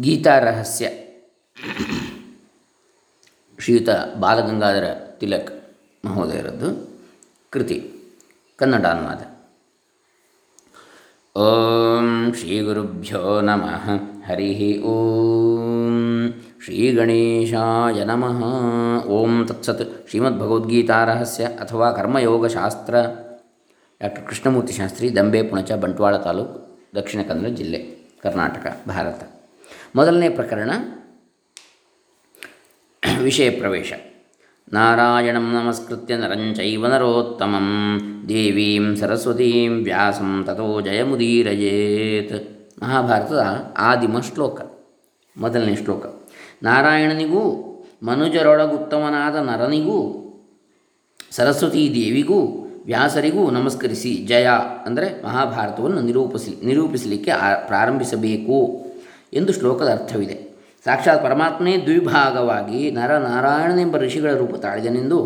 ಗೀತಾರಹಸ್ಯ. ಶ್ರೀಯುತ ಬಾಲಗಂಗಾಧರ ತಿಲಕ್ ಮಹೋದಯರದ್ದು ಕೃತಿ, ಕನ್ನಡ ಅನುವಾದ. ಓಂ ಶ್ರೀ ಗುರುಭ್ಯೋ ನಮಃ. ಹರಿ ಓಂ ಶ್ರೀ ಗಣೇಶಾಯ ನಮಃ. ಓಂ ತತ್ಸತ್ ಶ್ರೀಮದ್ಭಗವದ್ಗೀತಾರಹಸ್ಯ ಅಥವಾ ಕರ್ಮಯೋಗಶಾಸ್ತ್ರ. ಡಾಕ್ಟರ್ ಕೃಷ್ಣಮೂರ್ತಿ ಶಾಸ್ತ್ರಿ, ದಂಬೆ, ಪುಣಚ, ಬಂಟ್ವಾಳ ತಾಲೂಕು, ದಕ್ಷಿಣ ಕನ್ನಡ ಜಿಲ್ಲೆ, ಕರ್ನಾಟಕ, ಭಾರತ. ಮೊದಲನೇ ಪ್ರಕರಣ ವಿಷಯ ಪ್ರವೇಶ. ನಾರಾಯಣಂ ನಮಸ್ಕೃತ್ಯ ನರಂಚೈವ ನರೋತ್ತಮಂ ದೇವೀಂ ಸರಸ್ವತೀಂ ವ್ಯಾಸಂ ತಥೋ ಜಯಮುದೀರಯೇತ್. ಮಹಾಭಾರತದ ಆದಿಮ ಶ್ಲೋಕ, ಮೊದಲನೇ ಶ್ಲೋಕ. ನಾರಾಯಣನಿಗೂ, ಮನುಜರೊಳಗುತ್ತಮನಾದ ನರನಿಗೂ, ಸರಸ್ವತೀ ದೇವಿಗೂ, ವ್ಯಾಸರಿಗೂ ನಮಸ್ಕರಿಸಿ ಜಯ, ಅಂದರೆ ಮಹಾಭಾರತವನ್ನು ನಿರೂಪಿಸಿ, ನಿರೂಪಿಸಲಿಕ್ಕೆ ಪ್ರಾರಂಭಿಸಬೇಕು. ಎಂದು ಶ್ಲೋಕದ ಅರ್ಥವಿದೆ. ಸಾಕ್ಷಾತ್ ಪರಮಾತ್ಮನೇ ದ್ವಿಭಾಗವಾಗಿ ನರನಾರಾಯಣನೆಂಬ ಋಷಿಗಳ ರೂಪ ತಾಳಿದನೆಂದು,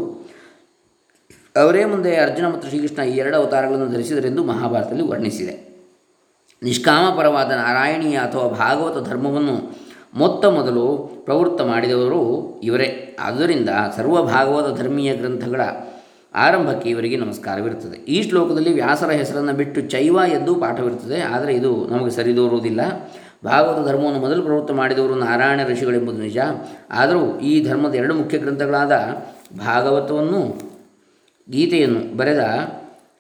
ಅವರೇ ಮುಂದೆ ಅರ್ಜುನ ಮತ್ತು ಶ್ರೀಕೃಷ್ಣ ಈ ಎರಡು ಅವತಾರಗಳನ್ನು ಧರಿಸಿದರೆಂದು ಮಹಾಭಾರತದಲ್ಲಿ ವರ್ಣಿಸಿದೆ. ನಿಷ್ಕಾಮಪರವಾದ ನಾರಾಯಣೀಯ ಅಥವಾ ಭಾಗವತ ಧರ್ಮವನ್ನು ಮೊತ್ತ ಮೊದಲು ಪ್ರವೃತ್ತ ಮಾಡಿದವರು ಇವರೇ. ಆದ್ದರಿಂದ ಸರ್ವ ಭಾಗವತ ಧರ್ಮೀಯ ಗ್ರಂಥಗಳ ಆರಂಭಕ್ಕೆ ಇವರಿಗೆ ನಮಸ್ಕಾರವಿರುತ್ತದೆ. ಈ ಶ್ಲೋಕದಲ್ಲಿ ವ್ಯಾಸರ ಹೆಸರನ್ನು ಬಿಟ್ಟು ಚೈವ ಎಂದು ಪಾಠವಿರುತ್ತದೆ. ಆದರೆ ಇದು ನಮಗೆ ಸರಿದೋರುವುದಿಲ್ಲ. ಭಾಗವತ ಧರ್ಮವನ್ನು ಮೊದಲು ಪ್ರವೃತ್ತ ಮಾಡಿದವರು ನಾರಾಯಣ ಋಷಿಗಳೆಂಬುದು ನಿಜ. ಆದರೂ ಈ ಧರ್ಮದ ಎರಡು ಮುಖ್ಯ ಗ್ರಂಥಗಳಾದ ಭಾಗವತವನ್ನು, ಗೀತೆಯನ್ನು ಬರೆದ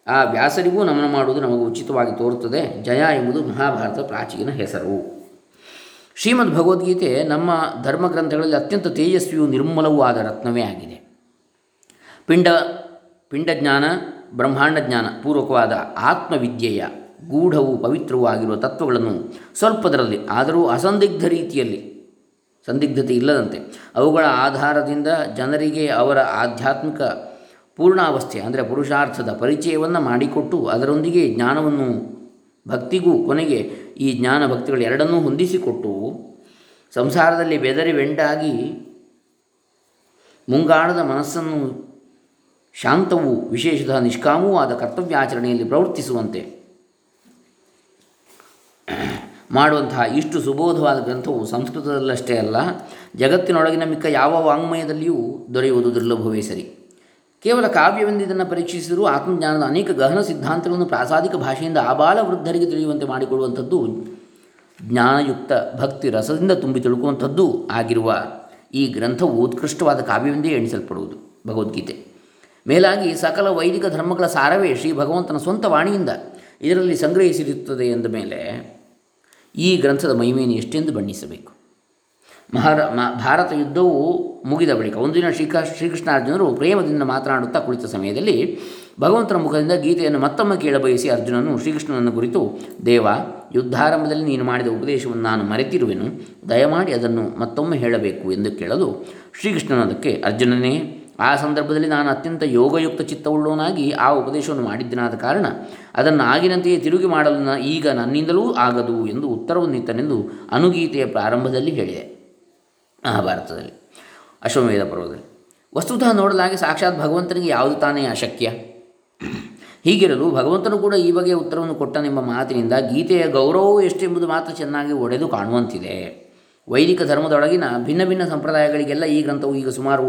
ಆ ವ್ಯಾಸರಿಗೂ ನಮನ ಮಾಡುವುದು ನಮಗೆ ಉಚಿತವಾಗಿ ತೋರುತ್ತದೆ. ಜಯ ಎಂಬುದು ಮಹಾಭಾರತ ಪ್ರಾಚೀನ ಹೆಸರು. ಶ್ರೀಮದ್ ಭಗವದ್ಗೀತೆ ನಮ್ಮ ಧರ್ಮ ಗ್ರಂಥಗಳಲ್ಲಿ ಅತ್ಯಂತ ತೇಜಸ್ವಿಯೂ ನಿರ್ಮಲವೂ ಆದ ರತ್ನವೇ ಆಗಿದೆ. ಪಿಂಡ, ಪಿಂಡಜ್ಞಾನ ಬ್ರಹ್ಮಾಂಡ ಜ್ಞಾನ ಪೂರ್ವಕವಾದ ಆತ್ಮವಿದ್ಯೆಯ ಗೂಢವೂ ಪವಿತ್ರವೂ ಆಗಿರುವ ತತ್ವಗಳನ್ನು ಸ್ವಲ್ಪದರಲ್ಲಿ, ಆದರೂ ಅಸಂದಿಗ್ಧ ರೀತಿಯಲ್ಲಿ, ಸಂದಿಗ್ಧತೆ ಇಲ್ಲದಂತೆ, ಅವುಗಳ ಆಧಾರದಿಂದ ಜನರಿಗೆ ಅವರ ಆಧ್ಯಾತ್ಮಿಕ ಪೂರ್ಣಾವಸ್ಥೆ, ಅಂದರೆ ಪುರುಷಾರ್ಥದ ಪರಿಚಯವನ್ನು ಮಾಡಿಕೊಟ್ಟು ಅದರೊಂದಿಗೆ ಜ್ಞಾನವನ್ನು, ಭಕ್ತಿಗೂ ಕೊನೆಗೆ ಈ ಜ್ಞಾನ ಭಕ್ತಿಗಳು ಎರಡನ್ನೂ ಹೊಂದಿಸಿಕೊಟ್ಟು ಸಂಸಾರದಲ್ಲಿ ಬೆದರಿ ಬೆಂಡಾಗಿ ಮುಂಗಾಣದ ಮನಸ್ಸನ್ನು ಶಾಂತವೂ ವಿಶೇಷದ ನಿಷ್ಕಾಮವೂ ಆದ ಕರ್ತವ್ಯಾಚರಣೆಯಲ್ಲಿ ಪ್ರವರ್ತಿಸುವಂತೆ ಮಾಡುವಂತಹ ಇಷ್ಟು ಸುಬೋಧವಾದ ಗ್ರಂಥವು ಸಂಸ್ಕೃತದಲ್ಲಷ್ಟೇ ಅಲ್ಲ, ಜಗತ್ತಿನೊಳಗಿನ ಮಿಕ್ಕ ಯಾವ ವಾಂಗ್ಮಯದಲ್ಲಿಯೂ ದೊರೆಯುವುದು ದುರ್ಲಭವೇ ಸರಿ. ಕೇವಲ ಕಾವ್ಯವೆಂದಿದ್ದನ್ನು ಪರೀಕ್ಷಿಸಿದರೂ ಆತ್ಮಜ್ಞಾನದ ಅನೇಕ ಗಹನ ಸಿದ್ಧಾಂತಗಳನ್ನು ಪ್ರಾಸಾದಿಕ ಭಾಷೆಯಿಂದ ಆಬಾಲ ವೃದ್ಧರಿಗೆ ತಿಳಿಯುವಂತೆ ಮಾಡಿಕೊಡುವಂಥದ್ದು ಜ್ಞಾನಯುಕ್ತ ಭಕ್ತಿ ರಸದಿಂದ ತುಂಬಿ ತಿಳುಕುವಂಥದ್ದು ಆಗಿರುವ ಈ ಗ್ರಂಥವು ಉತ್ಕೃಷ್ಟವಾದ ಕಾವ್ಯವೆಂದೇ ಎಣಿಸಲ್ಪಡುವುದು. ಭಗವದ್ಗೀತೆ. ಮೇಲಾಗಿ ಸಕಲ ವೈದಿಕ ಧರ್ಮಗಳ ಸಾರವೇ ಶ್ರೀ ಭಗವಂತನ ಸ್ವಂತ ವಾಣಿಯಿಂದ ಇದರಲ್ಲಿ ಸಂಗ್ರಹಿಸಿರುತ್ತದೆ ಎಂದ ಮೇಲೆ ಈ ಗ್ರಂಥದ ಮಹಿಮೆಯನ್ನು ಎಷ್ಟೆಂದು ಬಣ್ಣಿಸಬೇಕು? ಮಹಾರ, ಮ- ಭಾರತ ಯುದ್ಧವು ಮುಗಿದ ಬಳಿಕ ಒಂದಿನ ಶ್ರೀಕ ಶ್ರೀಕೃಷ್ಣಾರ್ಜುನರು ಪ್ರೇಮದಿಂದ ಮಾತನಾಡುತ್ತಾ ಕುಳಿತ ಸಮಯದಲ್ಲಿ ಭಗವಂತನ ಮುಖದಿಂದ ಗೀತೆಯನ್ನು ಮತ್ತೊಮ್ಮೆ ಕೇಳಬಯಸಿ ಅರ್ಜುನನು ಶ್ರೀಕೃಷ್ಣನನ್ನು ಕುರಿತು, ದೇವ, ಯುದ್ಧಾರಂಭದಲ್ಲಿ ನೀನು ಮಾಡಿದ ಉಪದೇಶವನ್ನು ನಾನು ಮರೆತಿರುವೆನು, ದಯಮಾಡಿ ಅದನ್ನು ಮತ್ತೊಮ್ಮೆ ಹೇಳಬೇಕು ಎಂದು ಕೇಳಲು ಶ್ರೀಕೃಷ್ಣನು ಅದಕ್ಕೆ, ಅರ್ಜುನನೇ ಆ ಸಂದರ್ಭದಲ್ಲಿ ನಾನು ಅತ್ಯಂತ ಯೋಗಯುಕ್ತ ಚಿತ್ತವುಳ್ಳವನಾಗಿ ಆ ಉಪದೇಶವನ್ನು ಮಾಡಿದ್ದನಾದ ಕಾರಣ ಅದನ್ನು ಆಗಿನಂತೆಯೇ ತಿರುಗಿ ಮಾಡಲು ಈಗ ನನ್ನಿಂದಲೂ ಆಗದು ಎಂದು ಉತ್ತರವನ್ನಿತ್ತನೆಂದು ಅನುಗೀತೆಯ ಪ್ರಾರಂಭದಲ್ಲಿ ಹೇಳಿದೆ. ಮಹಾಭಾರತದಲ್ಲಿ ಅಶ್ವಮೇಧ ಪರ್ವದಲ್ಲಿ. ವಸ್ತುತಃ ನೋಡಲಾಗಿ ಸಾಕ್ಷಾತ್ ಭಗವಂತನಿಗೆ ಯಾವುದು ತಾನೇ ಅಶಕ್ಯ ಹೀಗಿರಲು ಭಗವಂತನು ಕೂಡ ಈ ಬಗೆಯ ಉತ್ತರವನ್ನು ಕೊಟ್ಟನೆಂಬ ಮಾತಿನಿಂದ ಗೀತೆಯ ಗೌರವವು ಎಷ್ಟೆಂಬುದು ಮಾತ್ರ ಚೆನ್ನಾಗಿ ಒಡೆದು ಕಾಣುವಂತಿದೆ. ವೈದಿಕ ಧರ್ಮದೊಳಗಿನ ಭಿನ್ನ ಭಿನ್ನ ಸಂಪ್ರದಾಯಗಳಿಗೆಲ್ಲ ಈ ಗ್ರಂಥವು ಈಗ ಸುಮಾರು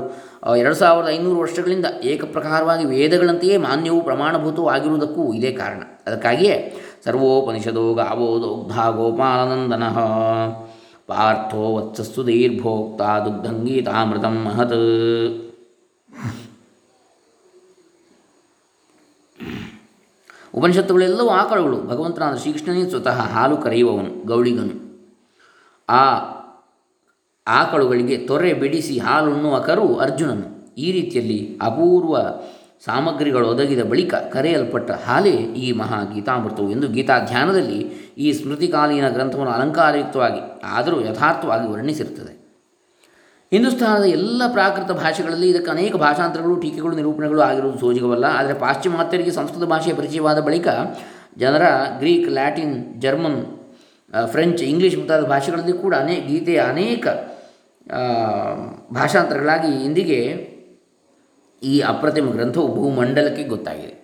ಎರಡು ಸಾವಿರದ ಐನೂರು ವರ್ಷಗಳಿಂದ ಏಕಪ್ರಕಾರವಾಗಿ ವೇದಗಳಂತೆಯೇ ಮಾನ್ಯವೂ ಪ್ರಮಾಣಭೂತವೂ ಆಗಿರುವುದಕ್ಕೂ ಇದೇ ಕಾರಣ. ಅದಕ್ಕಾಗಿಯೇ ಸರ್ವೋಪನಿಷದೋ ಗಾವೋ ದೋಗ್ಧ ಗೋಪಾಲನಂದನ. ಪಾರ್ಥೋ ವತ್ಸಸ್ಸು ದೀರ್ಭೋಕ್ತ ದುಗ್ಧಂಗೀತಾಮೃತ ಮಹತ್. ಉಪನಿಷತ್ತುಗಳೆಲ್ಲವೂ ಆಕಳುಗಳು, ಭಗವಂತನಾದ ಶ್ರೀಕೃಷ್ಣನೇ ಸ್ವತಃ ಹಾಲು ಕರೆಯುವವನು, ಗೌಳಿಗನು. ಆ ಆಕಳುಗಳಿಗೆ ತೊರೆ ಬಿಡಿಸಿ ಹಾಲುಣ್ಣುವ ಕರು ಅರ್ಜುನನು. ಈ ರೀತಿಯಲ್ಲಿ ಅಪೂರ್ವ ಸಾಮಗ್ರಿಗಳು ಒದಗಿದ ಬಳಿಕ ಕರೆಯಲ್ಪಟ್ಟ ಹಾಲೇ ಈ ಮಹಾ ಗೀತಾಮೃತವು ಎಂದು ಗೀತಾಧ್ಯಾನದಲ್ಲಿ ಈ ಸ್ಮೃತಿಕಾಲೀನ ಗ್ರಂಥವನ್ನು ಅಲಂಕಾರಯುಕ್ತವಾಗಿ ಆದರೂ ಯಥಾರ್ಥವಾಗಿ ವರ್ಣಿಸಿರುತ್ತದೆ. ಹಿಂದೂಸ್ತಾನದ ಎಲ್ಲ ಪ್ರಾಕೃತ ಭಾಷೆಗಳಲ್ಲಿ ಇದಕ್ಕೆ ಅನೇಕ ಭಾಷಾಂತರಗಳು, ಟೀಕೆಗಳು, ನಿರೂಪಣೆಗಳು ಆಗಿರುವುದು ಸೋಜಿಗವಲ್ಲ. ಆದರೆ ಪಾಶ್ಚಿಮಾತ್ಯರಿಗೆ ಸಂಸ್ಕೃತ ಭಾಷೆಯ ಪರಿಚಯವಾದ ಬಳಿಕ ಜನರ Greek, Latin, German French English ಮುಂತಾದ ಭಾಷೆಗಳಲ್ಲಿ ಕೂಡ ಅನೇಕ ಗೀತೆಯ ಅನೇಕ ಭಾಷಾಂತರಗಳಾಗಿ ಇಂದಿಗೆ ಈ ಅಪ್ರತಿಮ ಗ್ರಂಥವು ಭೂಮಂಡಲಕ್ಕೆ ಗೊತ್ತಾಗಿದೆ.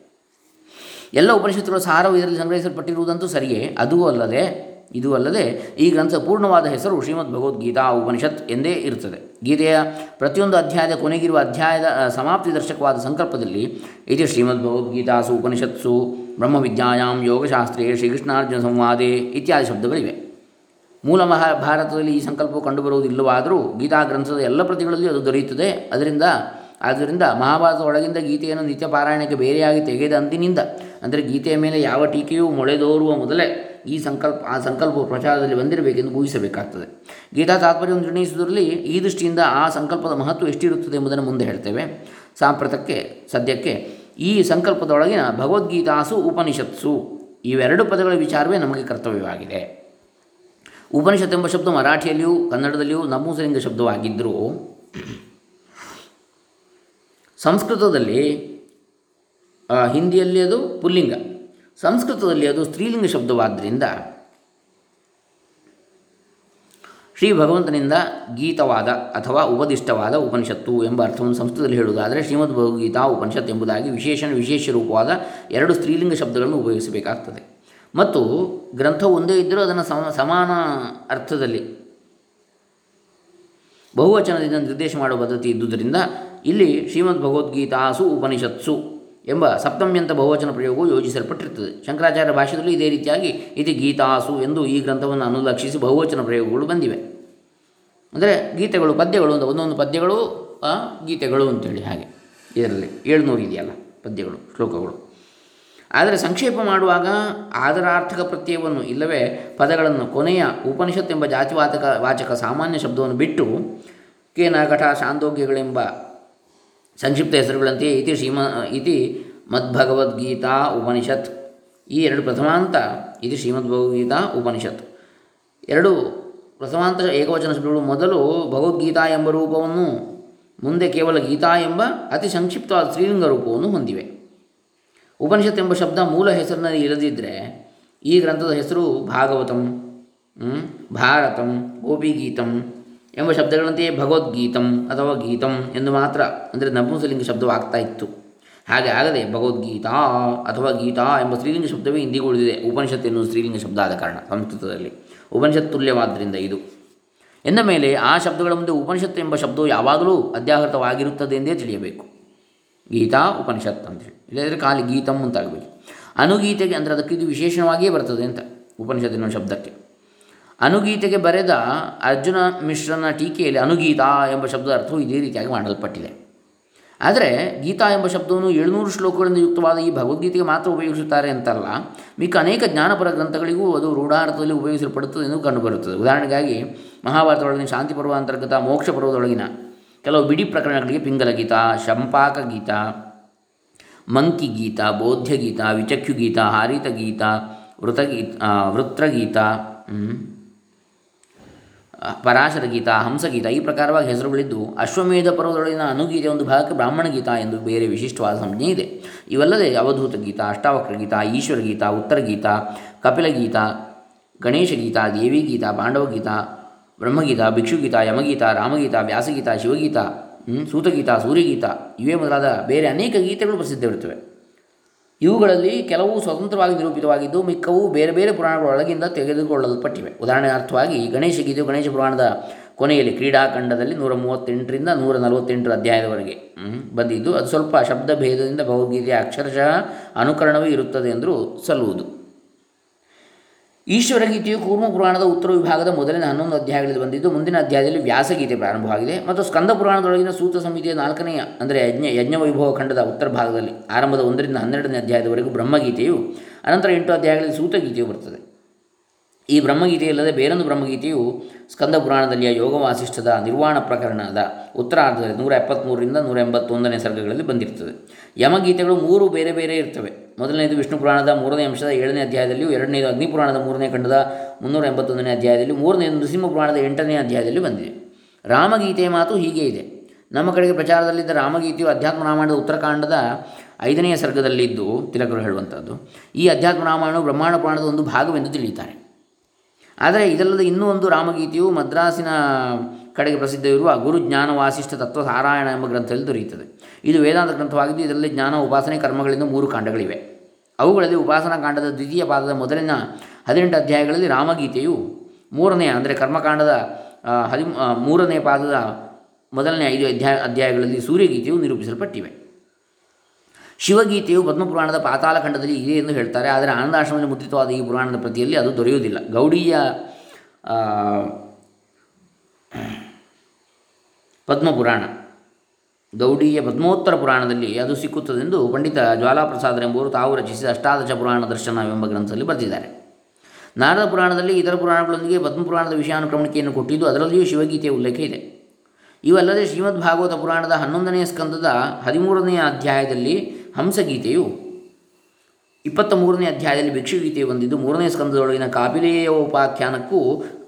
ಎಲ್ಲ ಉಪನಿಷತ್ತುಗಳ ಸಾರವು ಇದರಲ್ಲಿ ಸಂಗ್ರಹಿಸಲ್ಪಟ್ಟಿರುವುದಂತೂ ಸರಿಯೇ, ಅದೂ ಅಲ್ಲದೆ, ಇದು ಅಲ್ಲದೆ ಈ ಗ್ರಂಥ ಪೂರ್ಣವಾದ ಹೆಸರು ಶ್ರೀಮದ್ ಭಗವದ್ಗೀತಾ ಉಪನಿಷತ್ ಎಂದೇ ಇರುತ್ತದೆ. ಗೀತೆಯ ಪ್ರತಿಯೊಂದು ಅಧ್ಯಾಯದ ಕೊನೆಗಿರುವ ಅಧ್ಯಾಯದ ಸಮಾಪ್ತಿ ದರ್ಶಕವಾದ ಸಂಕಲ್ಪದಲ್ಲಿ ಇದು ಶ್ರೀಮದ್ ಭಗವದ್ಗೀತಾಸು ಉಪನಿಷತ್ಸು ಬ್ರಹ್ಮವಿದ್ಯಾಯಾಮ್ ಯೋಗಶಾಸ್ತ್ರೇ ಶ್ರೀಕೃಷ್ಣಾರ್ಜುನ ಸಂವಾದೆ ಇತ್ಯಾದಿ ಶಬ್ದಗಳಿವೆ. ಮೂಲ ಮಹಾ ಭಾರತದಲ್ಲಿ ಈ ಸಂಕಲ್ಪವು ಕಂಡುಬರುವುದಿಲ್ಲವಾದರೂ ಗೀತಾ ಗ್ರಂಥದ ಎಲ್ಲ ಪ್ರತಿಗಳಲ್ಲಿ ಅದು ದೊರೆಯುತ್ತದೆ. ಅದರಿಂದ, ಆದ್ದರಿಂದ ಮಹಾಭಾರತ ಒಳಗಿಂದ ಗೀತೆಯನ್ನು ನಿತ್ಯ ಪಾರಾಯಣಕ್ಕೆ ಬೇರೆಯಾಗಿ ತೆಗೆದ ಅಂದಿನಿಂದ, ಅಂದರೆ ಗೀತೆಯ ಮೇಲೆ ಯಾವ ಟೀಕೆಯೂ ಮೊಳೆದೋರುವ ಮೊದಲೇ ಈ ಸಂಕಲ್ಪ, ಆ ಸಂಕಲ್ಪವು ಪ್ರಚಾರದಲ್ಲಿ ಬಂದಿರಬೇಕೆಂದು ಊಹಿಸಬೇಕಾಗ್ತದೆ. ಗೀತಾ ತಾತ್ಪರ್ಯವನ್ನು ನಿರ್ಣಯಿಸುವುದರಲ್ಲಿ ಈ ದೃಷ್ಟಿಯಿಂದ ಆ ಸಂಕಲ್ಪದ ಮಹತ್ವ ಎಷ್ಟಿರುತ್ತದೆ ಎಂಬುದನ್ನು ಮುಂದೆ ಹೇಳ್ತೇವೆ. ಸಾಂಪ್ರತಕ್ಕೆ, ಸದ್ಯಕ್ಕೆ ಈ ಸಂಕಲ್ಪದೊಳಗಿನ ಭಗವದ್ಗೀತಾಸು ಉಪನಿಷತ್ಸು ಇವೆರಡು ಪದಗಳ ವಿಚಾರವೇ ನಮಗೆ ಕರ್ತವ್ಯವಾಗಿದೆ. ಉಪನಿಷತ್ ಎಂಬ ಶಬ್ದ ಮರಾಠಿಯಲ್ಲಿಯೂ, ಕನ್ನಡದಲ್ಲಿಯೂ ನಪುಂಸಲಿಂಗ ಶಬ್ದವಾಗಿದ್ದರೂ ಸಂಸ್ಕೃತದಲ್ಲಿ ಹಿಂದಿಯಲ್ಲಿ ಅದು ಪುಲ್ಲಿಂಗ. ಸಂಸ್ಕೃತದಲ್ಲಿ ಅದು ಸ್ತ್ರೀಲಿಂಗ ಶಬ್ದವಾದ್ದರಿಂದ ಶ್ರೀ ಭಗವಂತನಿಂದ ಗೀತವಾದ ಅಥವಾ ಉಪದಿಷ್ಟವಾದ ಉಪನಿಷತ್ತು ಎಂಬ ಅರ್ಥವನ್ನು ಸಂಸ್ಕೃತದಲ್ಲಿ ಹೇಳುವುದಾದರೆ ಶ್ರೀಮದ್ ಭಗವದ್ಗೀತಾ ಉಪನಿಷತ್ ಎಂಬುದಾಗಿ ವಿಶೇಷಣ ವಿಶೇಷ ರೂಪವಾದ ಎರಡು ಸ್ತ್ರೀಲಿಂಗ ಶಬ್ದಗಳನ್ನು ಉಪಯೋಗಿಸಬೇಕಾಗ್ತದೆ. ಮತ್ತು ಗ್ರಂಥ ಒಂದೇ ಇದ್ದರೂ ಅದನ್ನು ಸಮ, ಸಮಾನ ಅರ್ಥದಲ್ಲಿ ಬಹುವಚನದಿಂದ ನಿರ್ದೇಶ ಮಾಡುವ ಪದ್ಧತಿ ಇದ್ದುದರಿಂದ ಇಲ್ಲಿ ಶ್ರೀಮದ್ ಭಗವದ್ಗೀತಾಸು ಉಪನಿಷತ್ಸು ಎಂಬ ಸಪ್ತಮ್ಯಂತ ಬಹುವಚನ ಪ್ರಯೋಗವು ಯೋಜಿಸಲ್ಪಟ್ಟಿರುತ್ತದೆ. ಶಂಕರಾಚಾರ್ಯ ಭಾಷೆಯಲ್ಲೂ ಇದೇ ರೀತಿಯಾಗಿ ಇದು ಗೀತಾಸು ಎಂದು ಈ ಗ್ರಂಥವನ್ನು ಅನುಲಕ್ಷಿಸಿ ಬಹುವಚನ ಪ್ರಯೋಗಗಳು ಬಂದಿವೆ. ಅಂದರೆ ಗೀತೆಗಳು, ಪದ್ಯಗಳು ಅಂತ ಒಂದೊಂದು ಪದ್ಯಗಳು ಗೀತೆಗಳು ಅಂತೇಳಿ ಹಾಗೆ. ಇದರಲ್ಲಿ ಏಳ್ನೂರು ಇದೆಯಲ್ಲ ಪದ್ಯಗಳು, ಶ್ಲೋಕಗಳು. ಆದರೆ ಸಂಕ್ಷೇಪ ಮಾಡುವಾಗ ಆದರಾರ್ಥಕ ಪ್ರತ್ಯಯವನ್ನು ಇಲ್ಲವೇ ಪದಗಳನ್ನು ಕೊನೆಯ ಉಪನಿಷತ್ ಎಂಬ ಜಾತಿವಾತಕ ವಾಚಕ ಸಾಮಾನ್ಯ ಶಬ್ದವನ್ನು ಬಿಟ್ಟು ಕೇನ ಘಟ ಶಾಂದೋಗ್ಯಗಳೆಂಬ ಸಂಕ್ಷಿಪ್ತ ಹೆಸರುಗಳಂತೆಯೇ ಇತಿ ಶ್ರೀಮ ಇತಿ ಮದ್ಭಗವದ್ಗೀತಾ ಉಪನಿಷತ್. ಈ ಎರಡು ಪ್ರಥಮಾಂತ ಇದು ಶ್ರೀಮದ್ಭಗವದ್ಗೀತಾ ಉಪನಿಷತ್. ಎರಡು ಪ್ರಥಮಾಂತ ಏಕವಚನ ಶಬ್ದಗಳು ಮೊದಲು ಭಗವದ್ಗೀತಾ ಎಂಬ ರೂಪವನ್ನು, ಮುಂದೆ ಕೇವಲ ಗೀತಾ ಎಂಬ ಅತಿ ಸಂಕ್ಷಿಪ್ತವಾದ ಸ್ತ್ರೀಲಿಂಗ ರೂಪವನ್ನು ಹೊಂದಿವೆ. ಉಪನಿಷತ್ ಎಂಬ ಶಬ್ದ ಮೂಲ ಹೆಸರಿನಲ್ಲಿ ಇಲ್ಲದಿದ್ದರೆ ಈ ಗ್ರಂಥದ ಹೆಸರು ಭಾಗವತಂ ಭಾರತಂ, ಗೋಪಿಗೀತಂ ಎಂಬ ಶಬ್ದಗಳಂತೆಯೇ ಭಗವದ್ಗೀತಂ ಅಥವಾ ಗೀತಂ ಎಂದು ಮಾತ್ರ, ಅಂದರೆ ನಪುಂಸಲಿಂಗ ಶಬ್ದವಾಗ್ತಾ ಇತ್ತು. ಹಾಗೆ ಆಗದೆ ಭಗವದ್ಗೀತಾ ಅಥವಾ ಗೀತಾ ಎಂಬ ಸ್ತ್ರೀಲಿಂಗ ಶಬ್ದವೇ ಇಂದಿಗೂ ಉಳಿದಿದೆ. ಉಪನಿಷತ್ ಎನ್ನುವ ಸ್ತ್ರೀಲಿಂಗ ಶಬ್ದ ಆದ ಕಾರಣ, ಸಂಸ್ಕೃತದಲ್ಲಿ. ಉಪನಿಷತ್ ತುಲ್ಯವಾದ್ದರಿಂದ ಇದು. ಎಂದ ಮೇಲೆ ಆ ಶಬ್ದಗಳ ಮುಂದೆ ಉಪನಿಷತ್ತು ಎಂಬ ಶಬ್ದವು ಯಾವಾಗಲೂ ಅಧ್ಯಾಹೃತವಾಗಿರುತ್ತದೆ ಎಂದೇ ತಿಳಿಯಬೇಕು. ಗೀತಾ, ಉಪನಿಷತ್ ಅಂತೇಳಿ ಇಲ್ಲದ್ರೆ ಖಾಲಿ ಗೀತಂ ಅಂತಾಗಬೇಕು ಅನುಗೀತೆಗೆ ಅಂದರೆ ಅದಕ್ಕೆ ಇದು ವಿಶೇಷವಾಗಿಯೇ ಬರ್ತದೆ ಅಂತ ಉಪನಿಷತ್ತಿನ ಶಬ್ದಕ್ಕೆ. ಅನುಗೀತೆಗೆ ಬರೆದ ಅರ್ಜುನ ಮಿಶ್ರನ ಟೀಕೆಯಲ್ಲಿ ಅನುಗೀತಾ ಎಂಬ ಶಬ್ದದ ಅರ್ಥವು ಇದೇ ರೀತಿಯಾಗಿ ಮಾಡಲ್ಪಟ್ಟಿದೆ. ಆದರೆ ಗೀತಾ ಎಂಬ ಶಬ್ದವನ್ನು ಏಳುನೂರು ಶ್ಲೋಕಗಳಿಂದ ಯುಕ್ತವಾದ ಈ ಭಗವದ್ಗೀತೆಗೆ ಮಾತ್ರ ಉಪಯೋಗಿಸುತ್ತಾರೆ ಅಂತಲ್ಲ. ಮಿಕ್ಕ ಅನೇಕ ಜ್ಞಾನಪರ ಗ್ರಂಥಗಳಿಗೂ ಅದು ರೂಢಾರ್ಥದಲ್ಲಿ ಉಪಯೋಗಿಸಲ್ಪಡುತ್ತದೆ ಎಂದು ಕಂಡುಬರುತ್ತದೆ. ಉದಾಹರಣೆಗಾಗಿ ಮಹಾಭಾರತದೊಳಗಿನ ಶಾಂತಿ ಪರ್ವ ಅಂತರ್ಗತ ಮೋಕ್ಷ ಪರ್ವದೊಳಗಿನ ಕೆಲವು ಬಿಡಿ ಪ್ರಕರಣಗಳಿಗೆ ಪಿಂಗಲ ಗೀತ, ಶಂಪಾಕ ಗೀತ, ಮಂಕಿ ಗೀತ, ಬೋಧ್ಯ ಗೀತ, ವಿಚಕ್ಷು ಗೀತ, ಹಾರಿತ ಗೀತ ವೃತಗೀತ ವೃತ್ರಗೀತ ಪರಾಶರ ಗೀತ ಹಂಸಗೀತ ಈ ಪ್ರಕಾರವಾಗಿ ಹೆಸರುಗಳಿದ್ದು ಅಶ್ವಮೇಧ ಪರ್ವದೊಳಗಿನ ಅನುಗೀತೆ ಒಂದು ಭಾಗಕ್ಕೆ ಬ್ರಾಹ್ಮಣ ಗೀತ ಎಂದು ಬೇರೆ ವಿಶಿಷ್ಟವಾದ ಸಂಜ್ಞೆ ಇದೆ. ಇವಲ್ಲದೆ ಅವಧೂತ ಗೀತ ಅಷ್ಟಾವಕ್ರ ಗೀತ ಈಶ್ವರ ಗೀತ ಉತ್ತರ ಗೀತ ಕಪಿಲ ಗೀತ ಗಣೇಶ ಗೀತ ದೇವಿ ಗೀತ ಪಾಂಡವ ಗೀತ ಬ್ರಹ್ಮಗೀತ, ಭಿಕ್ಷುಗೀತ, ಯಮಗೀತ, ರಾಮಗೀತ, ವ್ಯಾಸಗೀತ, ಶಿವಗೀತ ಸೂತಗೀತ, ಸೂರ್ಯಗೀತ, ಇವೇ ಮೊದಲಾದ ಬೇರೆ ಅನೇಕ ಗೀತೆಗಳು ಪ್ರಸಿದ್ಧವಿರುತ್ತವೆ. ಇವುಗಳಲ್ಲಿ ಕೆಲವು ಸ್ವತಂತ್ರವಾಗಿ ನಿರೂಪಿತವಾಗಿದ್ದು, ಮಿಕ್ಕವು ಬೇರೆ ಬೇರೆ ಪುರಾಣಗಳ ಒಳಗಿಂದ ತೆಗೆದುಕೊಳ್ಳಲ್ಪಟ್ಟಿವೆ. ಉದಾಹರಣಾರ್ಥವಾಗಿ ಗಣೇಶ ಗೀತೆ ಗಣೇಶ ಪುರಾಣದ ಕೊನೆಯಲ್ಲಿ ಕ್ರೀಡಾಖಂಡದಲ್ಲಿ ನೂರ ಮೂವತ್ತೆಂಟರಿಂದ ನೂರ ನಲವತ್ತೆಂಟರ ಅಧ್ಯಾಯದವರೆಗೆ ಬಂದಿದ್ದು. ಅದು ಸ್ವಲ್ಪ ಶಬ್ದ ಭೇದದಿಂದ ಭಗವದ್ಗೀತೆಯ ಅಕ್ಷರಶಃ ಅನುಕರಣವೇ ಇರುತ್ತದೆ ಎಂದರೂ ಸಲ್ಲುವುದು. ಈಶ್ವರ ಗೀತೆಯು ಕೂರ್ಮ ಪುರಾಣದ ಉತ್ತರ ವಿಭಾಗದ ಮೊದಲಿನ ಹನ್ನೊಂದು ಅಧ್ಯಾಯಗಳಲ್ಲಿ ಬಂದಿದ್ದು, ಮುಂದಿನ ಅಧ್ಯಾಯದಲ್ಲಿ ವ್ಯಾಸಗೀತೆ ಪ್ರಾರಂಭವಾಗಿದೆ. ಮತ್ತು ಸ್ಕಂದ ಪುರಾಣದೊಳಗಿನ ಸೂತ ಸಂಹಿತೆಯ ನಾಲ್ಕನೆಯ, ಅಂದರೆ ಯಜ್ಞ, ಯಜ್ಞವೈಭವ ಖಂಡದ ಉತ್ತರ ಭಾಗದಲ್ಲಿ, ಆರಂಭದ ಒಂದರಿಂದ ಹನ್ನೆರಡನೇ ಅಧ್ಯಾಯದವರೆಗೂ ಬ್ರಹ್ಮಗೀತೆಯು, ಅನಂತರ ಎಂಟು ಅಧ್ಯಾಯಗಳಲ್ಲಿ ಸೂತಗೀತೆಯು ಬರ್ತದೆ. ಈ ಬ್ರಹ್ಮಗೀತೆಯಲ್ಲದೆ ಬೇರೊಂದು ಬ್ರಹ್ಮಗೀತೆಯು ಸ್ಕಂದ ಪುರಾಣದಲ್ಲಿಯ ಯೋಗ ವಾಸಿಷ್ಠದ ನಿರ್ವಾಣ ಪ್ರಕರಣದ ಉತ್ತರಾರ್ಧದಲ್ಲಿ ನೂರ ಎಪ್ಪತ್ತ್ಮೂರರಿಂದ ನೂರ ಎಂಬತ್ತೊಂದನೇ ಸರ್ಗಗಳಲ್ಲಿ ಬಂದಿರ್ತದೆ. ಯಮಗೀತೆಗಳು ಮೂರು ಬೇರೆ ಬೇರೆ ಇರ್ತವೆ. ಮೊದಲನೇದು ವಿಷ್ಣು ಪುರಾಣದ ಮೂರನೇ ಅಂಶದ ಏಳನೇ ಅಧ್ಯಾಯದಲ್ಲಿಯೂ ಎರಡನೇದು ಅಗ್ನಿ ಪುರಾಣದ ಮೂರನೇ ಖಂಡದ ಮುನ್ನೂರ ಎಂಬತ್ತೊಂದನೇ ಅಧ್ಯಾಯದಲ್ಲಿ ಮೂರನೇದು ನೃಸಿಂಹ ಪುರಾಣದ ಎಂಟನೇ ಅಧ್ಯಾಯದಲ್ಲಿ ಬಂದಿದೆ. ರಾಮಗೀತೆಯ ಮಾತು ಹೀಗೆ ಇದೆ. ನಮ್ಮ ಕಡೆಗೆ ಪ್ರಚಾರದಲ್ಲಿದ್ದ ರಾಮಗೀತೆಯು ಅಧ್ಯಾತ್ಮ ರಾಮಾಯಣದ ಉತ್ತರಕಾಂಡದ ಐದನೆಯ ಸರ್ಗದಲ್ಲಿದ್ದು, ತಿಲಕರು ಹೇಳುವಂಥದ್ದು, ಈ ಅಧ್ಯಾತ್ಮ ರಾಮಾಯಣವು ಬ್ರಹ್ಮಾಂಡ ಪುರಾಣದ ಒಂದು ಭಾಗವೆಂದು ತಿಳಿಯುತ್ತಾರೆ. ಆದರೆ ಇದಲ್ಲದೆ ಇನ್ನೂ ಒಂದು ರಾಮಗೀತೆಯು ಮದ್ರಾಸಿನ ಕಡೆಗೆ ಪ್ರಸಿದ್ಧವಿರುವ ಗುರು ಜ್ಞಾನ ವಾಸಿಷ್ಠ ತತ್ವ ಸಾರಾಯಣ ಎಂಬ ಗ್ರಂಥದಲ್ಲಿ ದೊರೆಯುತ್ತದೆ. ಇದು ವೇದಾಂತ ಗ್ರಂಥವಾಗಿದ್ದು ಇದರಲ್ಲಿ ಜ್ಞಾನ, ಉಪಾಸನೆ, ಕರ್ಮಗಳಿಂದ ಮೂರು ಕಾಂಡಗಳಿವೆ. ಅವುಗಳಲ್ಲಿ ಉಪಾಸನಾ ಕಾಂಡದ ದ್ವಿತೀಯ ಪಾದದ ಮೊದಲಿನ ಹದಿನೆಂಟು ಅಧ್ಯಾಯಗಳಲ್ಲಿ ರಾಮಗೀತೆಯು ಮೂರನೆಯ ಅಂದರೆ ಕರ್ಮಕಾಂಡದ ಹದಿ ಮೂರನೇ ಪಾದದ ಮೊದಲನೇ ಐದು ಅಧ್ಯಾಯ, ಅಧ್ಯಾಯಗಳಲ್ಲಿ ಸೂರ್ಯಗೀತೆಯು ನಿರೂಪಿಸಲ್ಪಟ್ಟಿವೆ. ಶಿವಗೀತೆಯು ಪದ್ಮಪುರಾಣದ ಪಾತಾಳಖಂಡದಲ್ಲಿ ಇದೆ ಎಂದು ಹೇಳ್ತಾರೆ. ಆದರೆ ಆನಂದಾಶ್ರಮದಲ್ಲಿ ಮುದ್ರಿತವಾದ ಈ ಪುರಾಣದ ಪ್ರತಿಯಲ್ಲಿ ಅದು ದೊರೆಯುವುದಿಲ್ಲ. ಗೌಡಿಯ ಪದ್ಮಪುರಾಣ, ಗೌಡಿಯ ಪದ್ಮೋತ್ತರ ಪುರಾಣದಲ್ಲಿ ಅದು ಸಿಕ್ಕುತ್ತದೆಂದು ಪಂಡಿತ ಜ್ವಾಲಾಪ್ರಸಾದರೆಂಬುವರು ತಾವು ರಚಿಸಿದ ಅಷ್ಟಾದಶ ಪುರಾಣ ದರ್ಶನ ಎಂಬ ಗ್ರಂಥದಲ್ಲಿ ಬರೆದಿದ್ದಾರೆ. ನಾರದ ಪುರಾಣದಲ್ಲಿ ಇತರ ಪುರಾಣಗಳೊಂದಿಗೆ ಪದ್ಮಪುರಾಣದ ವಿಷಯಾನುಕ್ರಮಣಿಕೆಯನ್ನು ಕೊಟ್ಟಿದ್ದು ಅದರಲ್ಲಿಯೂ ಶಿವಗೀತೆಯ ಉಲ್ಲೇಖ ಇದೆ. ಇವಲ್ಲದೆ ಶ್ರೀಮದ್ ಭಾಗವತ ಪುರಾಣದ ಹನ್ನೊಂದನೆಯ ಸ್ಕಂದದ ಹದಿಮೂರನೆಯ ಅಧ್ಯಾಯದಲ್ಲಿ ಹಂಸಗೀತೆಯು ಇಪ್ಪತ್ತ ಮೂರನೇ ಅಧ್ಯಾಯದಲ್ಲಿ ಭಿಕ್ಷುಗೀತೆಯು ಬಂದಿದ್ದು ಮೂರನೇ ಸ್ಕಂದದೊಳಗಿನ ಕಾಪಿಲೇಯೋಪಾಖ್ಯಾನಕ್ಕೂ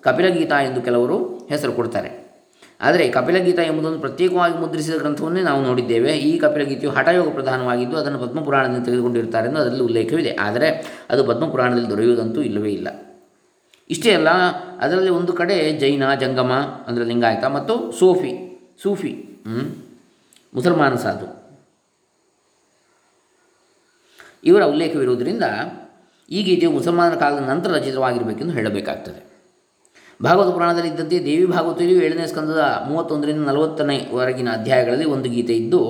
ಕಪಿಲಗೀತಾ ಎಂದು ಕೆಲವರು ಹೆಸರು ಕೊಡ್ತಾರೆ. ಆದರೆ ಕಪಿಲಗೀತ ಎಂಬುದನ್ನು ಪ್ರತ್ಯೇಕವಾಗಿ ಮುದ್ರಿಸಿದ ಗ್ರಂಥವನ್ನೇ ನಾವು ನೋಡಿದ್ದೇವೆ. ಈ ಕಪಿಲಗೀತೆಯು ಹಠಯೋಗ ಪ್ರಧಾನವಾಗಿದ್ದು ಅದನ್ನು ಪದ್ಮಪುರಾಣದಿಂದ ತೆಗೆದುಕೊಂಡಿರ್ತಾರೆ ಎಂದು ಅದರಲ್ಲಿ ಉಲ್ಲೇಖವಿದೆ. ಆದರೆ ಅದು ಪದ್ಮಪುರಾಣದಲ್ಲಿ ದೊರೆಯುವುದಂತೂ ಇಲ್ಲವೇ ಇಲ್ಲ. ಇಷ್ಟೇ ಅಲ್ಲ, ಅದರಲ್ಲಿ ಒಂದು ಕಡೆ ಜೈನ, ಜಂಗಮ, ಅಂದರೆ ಲಿಂಗಾಯತ ಮತ್ತು ಸೂಫಿ ಸೂಫಿ? ಮುಸಲ್ಮಾನ ಸಾಧು. ಇವರ ಉಲ್ಲೇಖವಿರುವುದರಿಂದ ಈ ಗೀತೆಯು ಮುಸಲ್ಮಾನರ ಕಾಲದ ನಂತರ ರಚಿತವಾಗಿರಬೇಕೆಂದು ಹೇಳಬೇಕಾಗ್ತದೆ. ಭಾಗವತ ಪುರಾಣದಲ್ಲಿ ಇದ್ದಂತೆ ದೇವಿ ಭಾಗವತಿಯು ಏಳನೇ ಸ್ಕಂದದ ಮೂವತ್ತೊಂದರಿಂದ ನಲವತ್ತನೇ ವರೆಗಿನ ಅಧ್ಯಾಯಗಳಲ್ಲಿ ಒಂದು ಗೀತೆ ಇದ್ದು,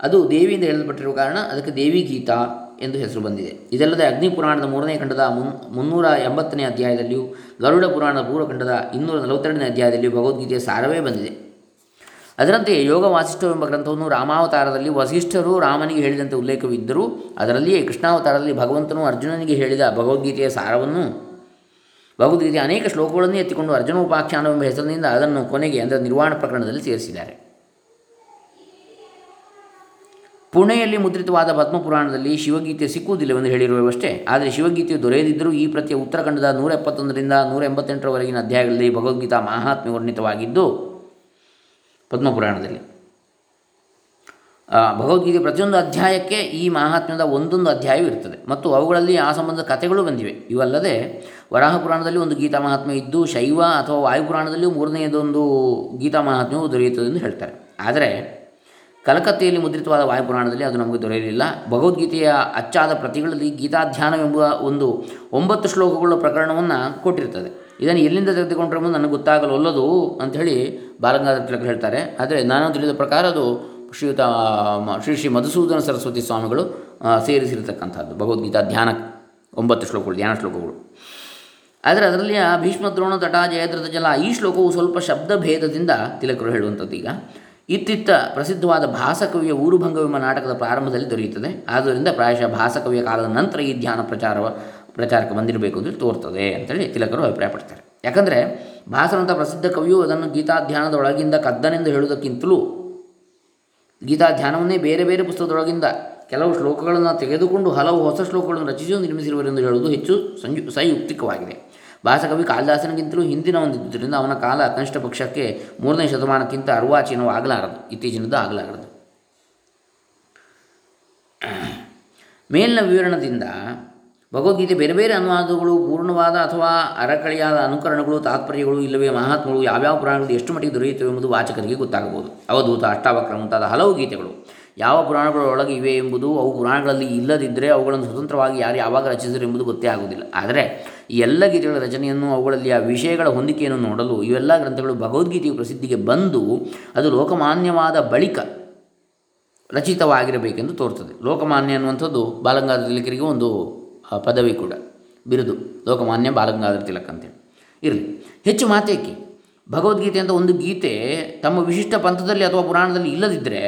ಅದು ದೇವಿಯಿಂದ ಹೇಳಲ್ಪಟ್ಟಿರುವ ಕಾರಣ ಅದಕ್ಕೆ ದೇವಿ ಗೀತಾ ಎಂದು ಹೆಸರು ಬಂದಿದೆ. ಇದಲ್ಲದೆ ಅಗ್ನಿ ಪುರಾಣದ ಮೂರನೇ ಖಂಡದ ಮುನ್, ಮುನ್ನೂರ ಎಂಬತ್ತನೇ ಅಧ್ಯಾಯದಲ್ಲಿಯೂ ಗರುಡ ಪುರಾಣದ ಪೂರ್ವಖಂಡದ ಇನ್ನೂರ ನಲವತ್ತೆರಡನೇ ಅಧ್ಯಾಯದಲ್ಲಿಯೂ ಭಗವದ್ಗೀತೆಯ ಸಾರವೇ ಬಂದಿದೆ. ಅದರಂತೆ ಯೋಗ ವಾಸಿಷ್ಠವೆಂಬ ಗ್ರಂಥವನ್ನು ರಾಮಾವತಾರದಲ್ಲಿ ವಸಿಷ್ಠರು ರಾಮನಿಗೆ ಹೇಳಿದಂತೆ ಉಲ್ಲೇಖವಿದ್ದರೂ ಅದರಲ್ಲಿಯೇ ಕೃಷ್ಣಾವತಾರದಲ್ಲಿ ಭಗವಂತನು ಅರ್ಜುನನಿಗೆ ಹೇಳಿದ ಭಗವದ್ಗೀತೆಯ ಸಾರವನ್ನು ಭಗವದ್ಗೀತೆಯ ಅನೇಕ ಶ್ಲೋಕಗಳನ್ನು ಎತ್ತಿಕೊಂಡು ಅರ್ಜುನ ಅರ್ಜುನೋಪಾಖ್ಯಾನವೆಂಬ ಹೆಸರಿನಿಂದ ಅದನ್ನು ಕೊನೆಗೆ ಅಂದರೆ ನಿರ್ವಾಣ ಪ್ರಕರಣದಲ್ಲಿ ಸೇರಿಸಿದ್ದಾರೆ. ಪುಣೆಯಲ್ಲಿ ಮುದ್ರಿತವಾದ ಪದ್ಮಪುರಾಣದಲ್ಲಿ ಶಿವಗೀತೆ ಸಿಕ್ಕುವುದಿಲ್ಲವೆಂದು ಹೇಳಿರುವವಷ್ಟೇ, ಆದರೆ ಶಿವಗೀತೆಯು ದೊರೆಯದಿದ್ದರೂ ಈ ಪ್ರತಿಯ ಉತ್ತರಾಖಂಡದ ನೂರ ಎಪ್ಪತ್ತೊಂದರಿಂದ ನೂರ ಎಂಬತ್ತೆಂಟರವರೆಗಿನ ಅಧ್ಯಾಯಗಳಲ್ಲಿ ಭಗವದ್ಗೀತಾ ಮಹಾತ್ಮ್ಯ ವರ್ಣಿತವಾಗಿದ್ದು ಪದ್ಮಪುರಾಣದಲ್ಲಿ. ಭಗವದ್ಗೀತೆ ಪ್ರತಿಯೊಂದು ಅಧ್ಯಾಯಕ್ಕೆ ಈ ಮಹಾತ್ಮ್ಯದ ಒಂದೊಂದು ಅಧ್ಯಾಯವೂ ಇರ್ತದೆ. ಮತ್ತು ಅವುಗಳಲ್ಲಿ ಆ ಸಂಬಂಧದ ಕಥೆಗಳು ಬಂದಿವೆ. ಇವಲ್ಲದೆ ವರಾಹ ಪುರಾಣದಲ್ಲಿ ಒಂದು ಗೀತಾ ಮಹಾತ್ಮ್ಯ ಇದ್ದು, ಶೈವ ಅಥವಾ ವಾಯುಪುರಾಣದಲ್ಲಿಯೂ ಮೂರನೆಯದೊಂದು ಗೀತಾ ಮಹಾತ್ಮ್ಯವು ದೊರೆಯುತ್ತದೆ ಎಂದು ಹೇಳ್ತಾರೆ. ಆದರೆ ಕಲಕತ್ತೆಯಲ್ಲಿ ಮುದ್ರಿತವಾದ ವಾಯುಪುರಾಣದಲ್ಲಿ ಅದು ನಮಗೆ ದೊರೆಯಲಿಲ್ಲ. ಭಗವದ್ಗೀತೆಯ ಅಚ್ಚಾದ ಪ್ರತಿಗಳಲ್ಲಿ ಗೀತಾಧ್ಯಾನವೆಂಬ ಒಂದು ಒಂಬತ್ತು ಶ್ಲೋಕಗಳ ಪ್ರಕರಣವನ್ನು ಕೊಟ್ಟಿರ್ತದೆ. ಇದನ್ನು ಎಲ್ಲಿಂದ ತೆಗೆದುಕೊಂಡ್ರೆ ನನಗೆ ಗೊತ್ತಾಗಲೊಲ್ಲದು ಅಂಥೇಳಿ ಬಾಲಗಂಗಾಧರ ತಿಲಕರು ಹೇಳ್ತಾರೆ. ಆದರೆ ನಾನು ತಿಳಿದ ಪ್ರಕಾರ ಅದು ಶ್ರೀಯುತ ಶ್ರೀ ಶ್ರೀ ಮಧುಸೂದನ ಸರಸ್ವತಿ ಸ್ವಾಮಿಗಳು ಸೇರಿಸಿರ್ತಕ್ಕಂಥದ್ದು ಭಗವದ್ಗೀತಾ ಧ್ಯಾನ ಒಂಬತ್ತು ಶ್ಲೋಕಗಳು, ಧ್ಯಾನ ಶ್ಲೋಕಗಳು. ಆದರೆ ಅದರಲ್ಲಿ ಭೀಷ್ಮ ದ್ರೋಣ ತಟ ಜಯದ್ರತ ಜಲ ಈ ಶ್ಲೋಕವು ಸ್ವಲ್ಪ ಶಬ್ದ ಭೇದದಿಂದ ತಿಲಕರು ಹೇಳುವಂಥದ್ದು ಈಗ. ಇತ್ತಿತ್ತ ಪ್ರಸಿದ್ಧವಾದ ಭಾಸಕವಿಯ ಊರುಭಂಗವೆಂಬ ನಾಟಕದ ಪ್ರಾರಂಭದಲ್ಲಿ ದೊರೆಯುತ್ತದೆ. ಆದ್ದರಿಂದ ಪ್ರಾಯಶಃ ಭಾಸಕವಿಯ ಕಾಲದ ನಂತರ ಈ ಧ್ಯಾನ ಪ್ರಚಾರ, ಪ್ರಚಾರಕ್ಕೆ ಬಂದಿರಬೇಕು ಅಂತ ತೋರ್ತದೆ ಅಂತೇಳಿ ತಿಲಕರು ಅಭಿಪ್ರಾಯಪಡ್ತಾರೆ. ಯಾಕಂದರೆ ಭಾಸನಂಥ ಪ್ರಸಿದ್ಧ ಕವಿಯು ಅದನ್ನು ಗೀತಾಧ್ಯಾನದ ಒಳಗಿಂದ ಕದ್ದನೆಂದು ಹೇಳುವುದಕ್ಕಿಂತಲೂ ಗೀತಾಧ್ಯಾನವನ್ನೇ ಬೇರೆ ಬೇರೆ ಪುಸ್ತಕದೊಳಗಿಂದ ಕೆಲವು ಶ್ಲೋಕಗಳನ್ನು ತೆಗೆದುಕೊಂಡು ಹಲವು ಹೊಸ ಶ್ಲೋಕಗಳನ್ನು ರಚಿಸಿ ನಿರ್ಮಿಸಿರುವರೆಂದು ಹೇಳುವುದು ಹೆಚ್ಚು ಸಂಯು, ಸಯುಕ್ತಿಕವಾಗಿದೆ. ಭಾಸಕವಿ ಕಾಳಿದಾಸನಿಗಿಂತಲೂ ಹಿಂದಿನ ಒಂದಿದ್ದರಿಂದ ಅವನ ಕಾಲ ಕನಿಷ್ಠ ಪಕ್ಷಕ್ಕೆ ಮೂರನೇ ಶತಮಾನಕ್ಕಿಂತ ಅರ್ವಾಚೀನವೂ ಆಗಲಾರದು, ಇತ್ತೀಚಿನದ್ದು ಆಗಲಾರದು. ಮೇಲಿನ ವಿವರಣದಿಂದ ಭಗವದ್ಗೀತೆ ಬೇರೆ ಬೇರೆ ಅನುವಾದಗಳು ಪೂರ್ಣವಾದ ಅಥವಾ ಅರಕಳಿಯಾದ ಅನುಕರಣಗಳು, ತಾತ್ಪರ್ಯಗಳು ಇಲ್ಲವೇ ಮಹಾತ್ಮಗಳು ಯಾವ್ಯಾವ ಪುರಾಣಗಳು ಎಷ್ಟು ಮಟ್ಟಿಗೆ ದೊರೆಯುತ್ತವೆ ಎಂಬುದು ವಾಚಕರಿಗೆ ಗೊತ್ತಾಗಬಹುದು. ಅವಧೂತ ಅಷ್ಟಾವಕ್ರ ಮುಂತಾದ ಹಲವು ಗೀತೆಗಳು. ಯಾವ ಪುರಾಣಗಳೊಳಗೆ ಇವೆ ಎಂಬುದು ಅವು ಪುರಾಣಗಳಲ್ಲಿ ಇಲ್ಲದಿದ್ದರೆ ಅವುಗಳನ್ನು ಸ್ವತಂತ್ರವಾಗಿ ಯಾರು ಯಾವಾಗ ರಚಿಸಿದರು ಎಂಬುದು ಗೊತ್ತೇ ಆಗುವುದಿಲ್ಲ. ಆದರೆ ಈ ಎಲ್ಲ ಗೀತೆಗಳ ರಚನೆಯನ್ನು ಅವುಗಳಲ್ಲಿ ಆ ವಿಷಯಗಳ ಹೊಂದಿಕೆಯನ್ನು ನೋಡಲು ಇವೆಲ್ಲ ಗ್ರಂಥಗಳು ಭಗವದ್ಗೀತೆಯು ಪ್ರಸಿದ್ಧಿಗೆ ಬಂದು ಅದು ಲೋಕಮಾನ್ಯವಾದ ಬಳಿಕ ರಚಿತವಾಗಿರಬೇಕೆಂದು ತೋರ್ತದೆ ಲೋಕಮಾನ್ಯ ಅನ್ನುವಂಥದ್ದು ಬಾಲಗಂಗಾಧರ ತಿಲಕರಿಗೆ ಒಂದು ಪದವಿ ಕೂಡ. ಬಿರುದು. ಲೋಕಮಾನ್ಯ ಬಾಲಗಂಗಾಧರ ತಿಲಕ್ ಅಂತೇಳಿ. ಇರಲಿ. ಹೆಚ್ಚು ಮಾತೇಕೆ? ಭಗವದ್ಗೀತೆ ಅಂತ ಒಂದು ಗೀತೆ ತಮ್ಮ ವಿಶಿಷ್ಟ ಪಂಥದಲ್ಲಿ ಅಥವಾ ಪುರಾಣದಲ್ಲಿ ಇಲ್ಲದಿದ್ದರೆ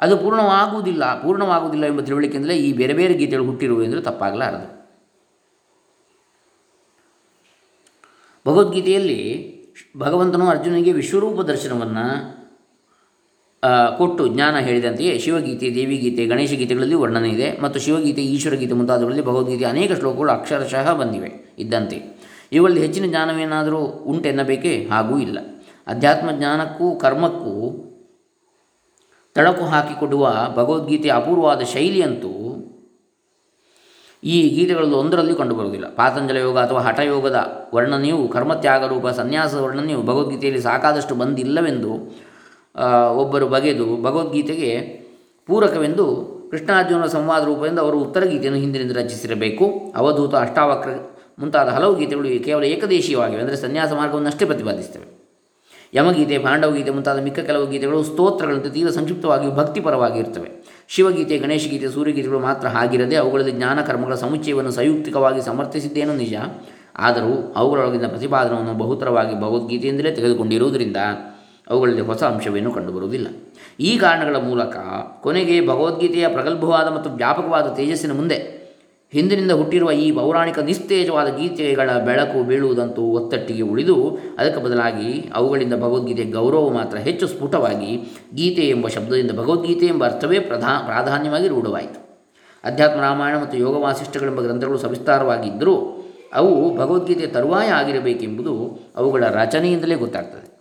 ಅದು ಪೂರ್ಣವಾಗುವುದಿಲ್ಲ ಪೂರ್ಣವಾಗುವುದಿಲ್ಲ ಎಂಬ ತಿಳುವಳಿಕೆಯಿಂದಲೇ ಈ ಬೇರೆ ಬೇರೆ ಗೀತೆಗಳು ಹುಟ್ಟಿರುವು ಎಂದರೆ ತಪ್ಪಾಗಲಾರದು. ಭಗವದ್ಗೀತೆಯಲ್ಲಿ ಭಗವಂತನು ಅರ್ಜುನನಿಗೆ ವಿಶ್ವರೂಪ ದರ್ಶನವನ್ನು ಕೊಟ್ಟು ಜ್ಞಾನ ಹೇಳಿದಂತೆಯೇ ಶಿವಗೀತೆ, ದೇವಿಗೀತೆ, ಗಣೇಶ ಗೀತೆಗಳಲ್ಲಿ ವರ್ಣನೆ ಇದೆ ಮತ್ತು ಶಿವಗೀತೆ, ಈಶ್ವರಗೀತೆ ಮುಂತಾದವುಗಳಲ್ಲಿ ಭಗವದ್ಗೀತೆ ಅನೇಕ ಶ್ಲೋಕಗಳು ಅಕ್ಷರಶಃ ಬಂದಿವೆ, ಇದ್ದಂತೆ. ಇವುಗಳಲ್ಲಿ ಹೆಚ್ಚಿನ ಜ್ಞಾನವೇನಾದರೂ ಉಂಟೆನ್ನಬೇಕೇ ಹಾಗೂ ಇಲ್ಲ. ಅಧ್ಯಾತ್ಮ ಜ್ಞಾನಕ್ಕೂ ಕರ್ಮಕ್ಕೂ ತಳಕು ಹಾಕಿಕೊಡುವ ಭಗವದ್ಗೀತೆಯ ಅಪೂರ್ವವಾದ ಶೈಲಿಯಂತೂ ಈ ಗೀತೆಗಳಲ್ಲಿ ಒಂದರಲ್ಲಿ ಕಂಡುಬರುವುದಿಲ್ಲ. ಪಾತಂಜಲ ಯೋಗ ಅಥವಾ ಹಠಯೋಗದ ವರ್ಣನೆಯು ಕರ್ಮತ್ಯಾಗ ರೂಪ ಸನ್ಯಾಸ ವರ್ಣನೆಯು ಭಗವದ್ಗೀತೆಯಲ್ಲಿ ಸಾಕಾದಷ್ಟು ಬಂದಿಲ್ಲವೆಂದು ಒಬ್ಬರು ಬಗೆದು ಭಗವದ್ಗೀತೆಗೆ ಪೂರಕವೆಂದು ಕೃಷ್ಣಾರ್ಜುನ ಸಂವಾದ ರೂಪದಿಂದ ಅವರು ಉತ್ತರ ಗೀತೆಯನ್ನು ಹಿಂದಿನಿಂದ ರಚಿಸಿರಬೇಕು. ಅವಧೂತ ಅಷ್ಟಾವಕ್ರ ಮುಂತಾದ ಹಲವು ಗೀತೆಗಳು ಕೇವಲ ಏಕದೇಶೀಯವಾಗಿವೆ. ಅಂದರೆ ಸನ್ಯಾಸ ಮಾರ್ಗವನ್ನಷ್ಟೇ ಪ್ರತಿಪಾದಿಸ್ತವೆ ಯಮಗೀತೆ, ಪಾಂಡವಗೀತೆ ಮುಂತಾದ ಮಿಕ್ಕ ಕೆಲವು ಗೀತೆಗಳು ಸ್ತೋತ್ರಗಳಂತೆ ತೀವ್ರ ಸಂಕ್ಷಿಪ್ತವಾಗಿ ಭಕ್ತಿಪರವಾಗಿ ಇರ್ತವೆ ಶಿವಗೀತೆ, ಗಣೇಶಗೀತೆ, ಸೂರ್ಯಗೀತೆಗಳು ಮಾತ್ರ ಹಾಗಿರದೆ ಅವುಗಳಲ್ಲಿ ಜ್ಞಾನ ಕರ್ಮಗಳ ಸಮುಚ್ಚಯವನ್ನು ಸಂಯುಕ್ತಿಕವಾಗಿ ಸಮರ್ಥಿಸಿದ್ದೇನೂ ನಿಜ? ಆದರೂ ಅವುಗಳೊಳಗಿನ ಪ್ರತಿಪಾದನವನ್ನು ಬಹುತರವಾಗಿ ಭಗವದ್ಗೀತೆಯಿಂದಲೇ ತೆಗೆದುಕೊಂಡಿರುವುದರಿಂದ ಅವುಗಳಲ್ಲಿ ಹೊಸ ಅಂಶವೇನೂ ಕಂಡುಬರುವುದಿಲ್ಲ. ಈ ಕಾರಣಗಳ ಮೂಲಕ ಕೊನೆಗೆ ಭಗವದ್ಗೀತೆಯ ಪ್ರಗಲ್ಭವಾದ ಮತ್ತು ವ್ಯಾಪಕವಾದ ತೇಜಸ್ಸಿನ ಮುಂದೆ ಹಿಂದಿನಿಂದ ಹುಟ್ಟಿರುವ ಈ ಪೌರಾಣಿಕ ನಿಸ್ತೇಜವಾದ ಗೀತೆಗಳ ಬೆಳಕು ಬೀಳುವುದಂತೂ ಒತ್ತಟ್ಟಿಗೆ ಉಳಿದು, ಅದಕ್ಕೆ ಬದಲಾಗಿ ಅವುಗಳಿಂದ ಭಗವದ್ಗೀತೆ ಗೌರವ ಮಾತ್ರ ಹೆಚ್ಚು ಸ್ಫುಟವಾಗಿ ಗೀತೆ ಎಂಬ ಶಬ್ದದಿಂದ ಭಗವದ್ಗೀತೆ ಎಂಬ ಅರ್ಥವೇ ಪ್ರಧಾ, ಪ್ರಾಧಾನ್ಯವಾಗಿ ರೂಢವಾಯಿತು. ಅಧ್ಯಾತ್ಮ ರಾಮಾಯಣ ಮತ್ತು ಯೋಗ ವಾಸಿಷ್ಠಗಳೆಂಬ ಗ್ರಂಥಗಳು ಸವಿಸ್ತಾರವಾಗಿದ್ದರೂ, ಅವು ಭಗವದ್ಗೀತೆಯ ತರುವಾಯ ಆಗಿರಬೇಕೆಂಬುದು ಅವುಗಳ ರಚನೆಯಿಂದಲೇ ಗೊತ್ತಾಗ್ತದೆ.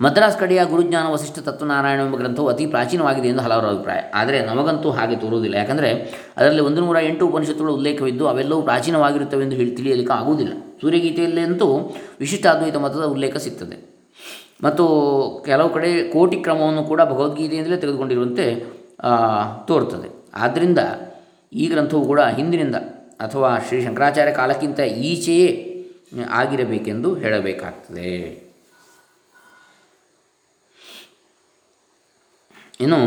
ಮದ್ರಾಸ್ ಕಡೆಯ ಗುರುಜ್ಞಾನ ವಸಿಷ್ಠ ತತ್ವನಾರಾಯಣ ಎಂಬ ಗ್ರಂಥವು ಅತಿ ಪ್ರಾಚೀನವಾಗಿದೆ ಎಂದು ಹಲವರ ಅಭಿಪ್ರಾಯ. ಆದರೆ ನಮಗಂತೂ ಹಾಗೆ ತೋರುವುದಿಲ್ಲ. ಯಾಕಂದರೆ ಅದರಲ್ಲಿ ಒಂದು ನೂರ ಎಂಟು ಉಪನಿಷತ್ತುಗಳ ಉಲ್ಲೇಖವಿದ್ದು ಅವೆಲ್ಲವೂ ಪ್ರಾಚೀನವಾಗಿರುತ್ತವೆ ಎಂದು ಹೇಳಿ ತಿಳಿಯಲಿಕ್ಕೆ ಆಗುವುದಿಲ್ಲ. ಸೂರ್ಯಗೀತೆಯಲ್ಲಂತೂ ವಿಶಿಷ್ಟಾದ್ವೈತ ಮತದ ಉಲ್ಲೇಖ ಸಿಗ್ತದೆ. ಮತ್ತು ಕೆಲವು ಕಡೆ ಕೋಟಿ ಕ್ರಮವನ್ನು ಕೂಡ ಭಗವದ್ಗೀತೆಯಿಂದಲೇ ತೆಗೆದುಕೊಂಡಿರುವಂತೆ ತೋರುತ್ತದೆ. ಆದ್ದರಿಂದ ಈ ಗ್ರಂಥವು ಕೂಡ ಹಿಂದಿನಿಂದ ಅಥವಾ ಶ್ರೀ ಶಂಕರಾಚಾರ್ಯ ಕಾಲಕ್ಕಿಂತ ಈಚೆಯೇ ಆಗಿರಬೇಕೆಂದು ಹೇಳಬೇಕಾಗ್ತದೆ. ಇನ್ನು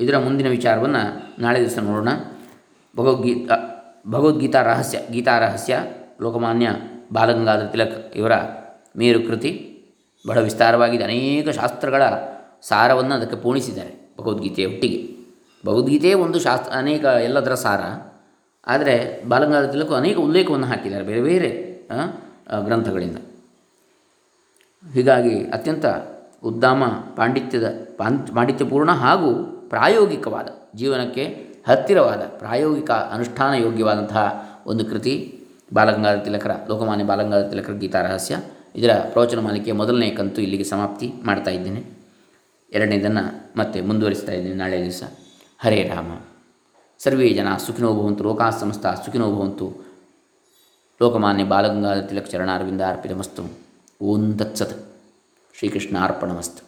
ಇದರ ಮುಂದಿನ ವಿಚಾರವನ್ನು ನಾಳೆ ದಿವಸ ನೋಡೋಣ. ಭಗವದ್ಗೀತಾ ಭಗವದ್ಗೀತಾ ರಹಸ್ಯ, ಗೀತಾ ರಹಸ್ಯ, ಲೋಕಮಾನ್ಯ ಬಾಲಗಂಗಾಧರ ತಿಲಕ್ ಇವರ ಮೇರು ಕೃತಿ ಬಹಳ ವಿಸ್ತಾರವಾಗಿದೆ. ಅನೇಕ ಶಾಸ್ತ್ರಗಳ ಸಾರವನ್ನು ಅದಕ್ಕೆ ಪೂರ್ಣಿಸಿದ್ದಾರೆ ಭಗವದ್ಗೀತೆಯ ಒಟ್ಟಿಗೆ. ಭಗವದ್ಗೀತೆ ಒಂದು ಶಾಸ್ತ್ರ, ಅನೇಕ ಎಲ್ಲದರ ಸಾರ. ಆದರೆ ಬಾಲಗಂಗಾಧರ ತಿಲಕು ಅನೇಕ ಉಲ್ಲೇಖವನ್ನು ಹಾಕಿದ್ದಾರೆ ಬೇರೆ ಬೇರೆ ಗ್ರಂಥಗಳಿಂದ. ಹೀಗಾಗಿ ಅತ್ಯಂತ ಉದ್ದಾಮ ಪಾಂಡಿತ್ಯದ ಪಾಂಡಿತ್ಯಪೂರ್ಣ ಹಾಗೂ ಪ್ರಾಯೋಗಿಕವಾದ, ಜೀವನಕ್ಕೆ ಹತ್ತಿರವಾದ, ಪ್ರಾಯೋಗಿಕ ಅನುಷ್ಠಾನ ಯೋಗ್ಯವಾದಂತಹ ಒಂದು ಕೃತಿ, ಬಾಲಗಂಗಾಧರ ತಿಲಕರ, ಲೋಕಮಾನ್ಯ ಬಾಲಗಂಗಾಧರ ತಿಲಕರ ಗೀತಾ ರಹಸ್ಯ. ಇದರ ಪ್ರವಚನ ಮಾಲಿಕೆಯ ಮೊದಲನೇ ಕಂತು ಇಲ್ಲಿಗೆ ಸಮಾಪ್ತಿ ಮಾಡ್ತಾ ಇದ್ದೇನೆ. ಎರಡನೇದನ್ನು ಮತ್ತೆ ಮುಂದುವರಿಸ್ತಾ ಇದ್ದೀನಿ ನಾಳೆ ದಿವಸ. ಹರೇ ರಾಮ. ಸರ್ವೇ ಜನ ಸುಖಿನೋ ಭವಂತು, ಲೋಕಾ ಸಮಸ್ತ ಸುಖಿನೋ ಭವಂತು. ಲೋಕಮಾನ್ಯ ಬಾಲಗಂಗಾಧರ ತಿಲಕ ಚರಣಾರವಿಂದ ಅರ್ಪಿತಮಸ್ತು. ಓಂ ತತ್ಸತ್. ಶ್ರೀಕೃಷ್ಣಾರ್ಪಣಮಸ್ತು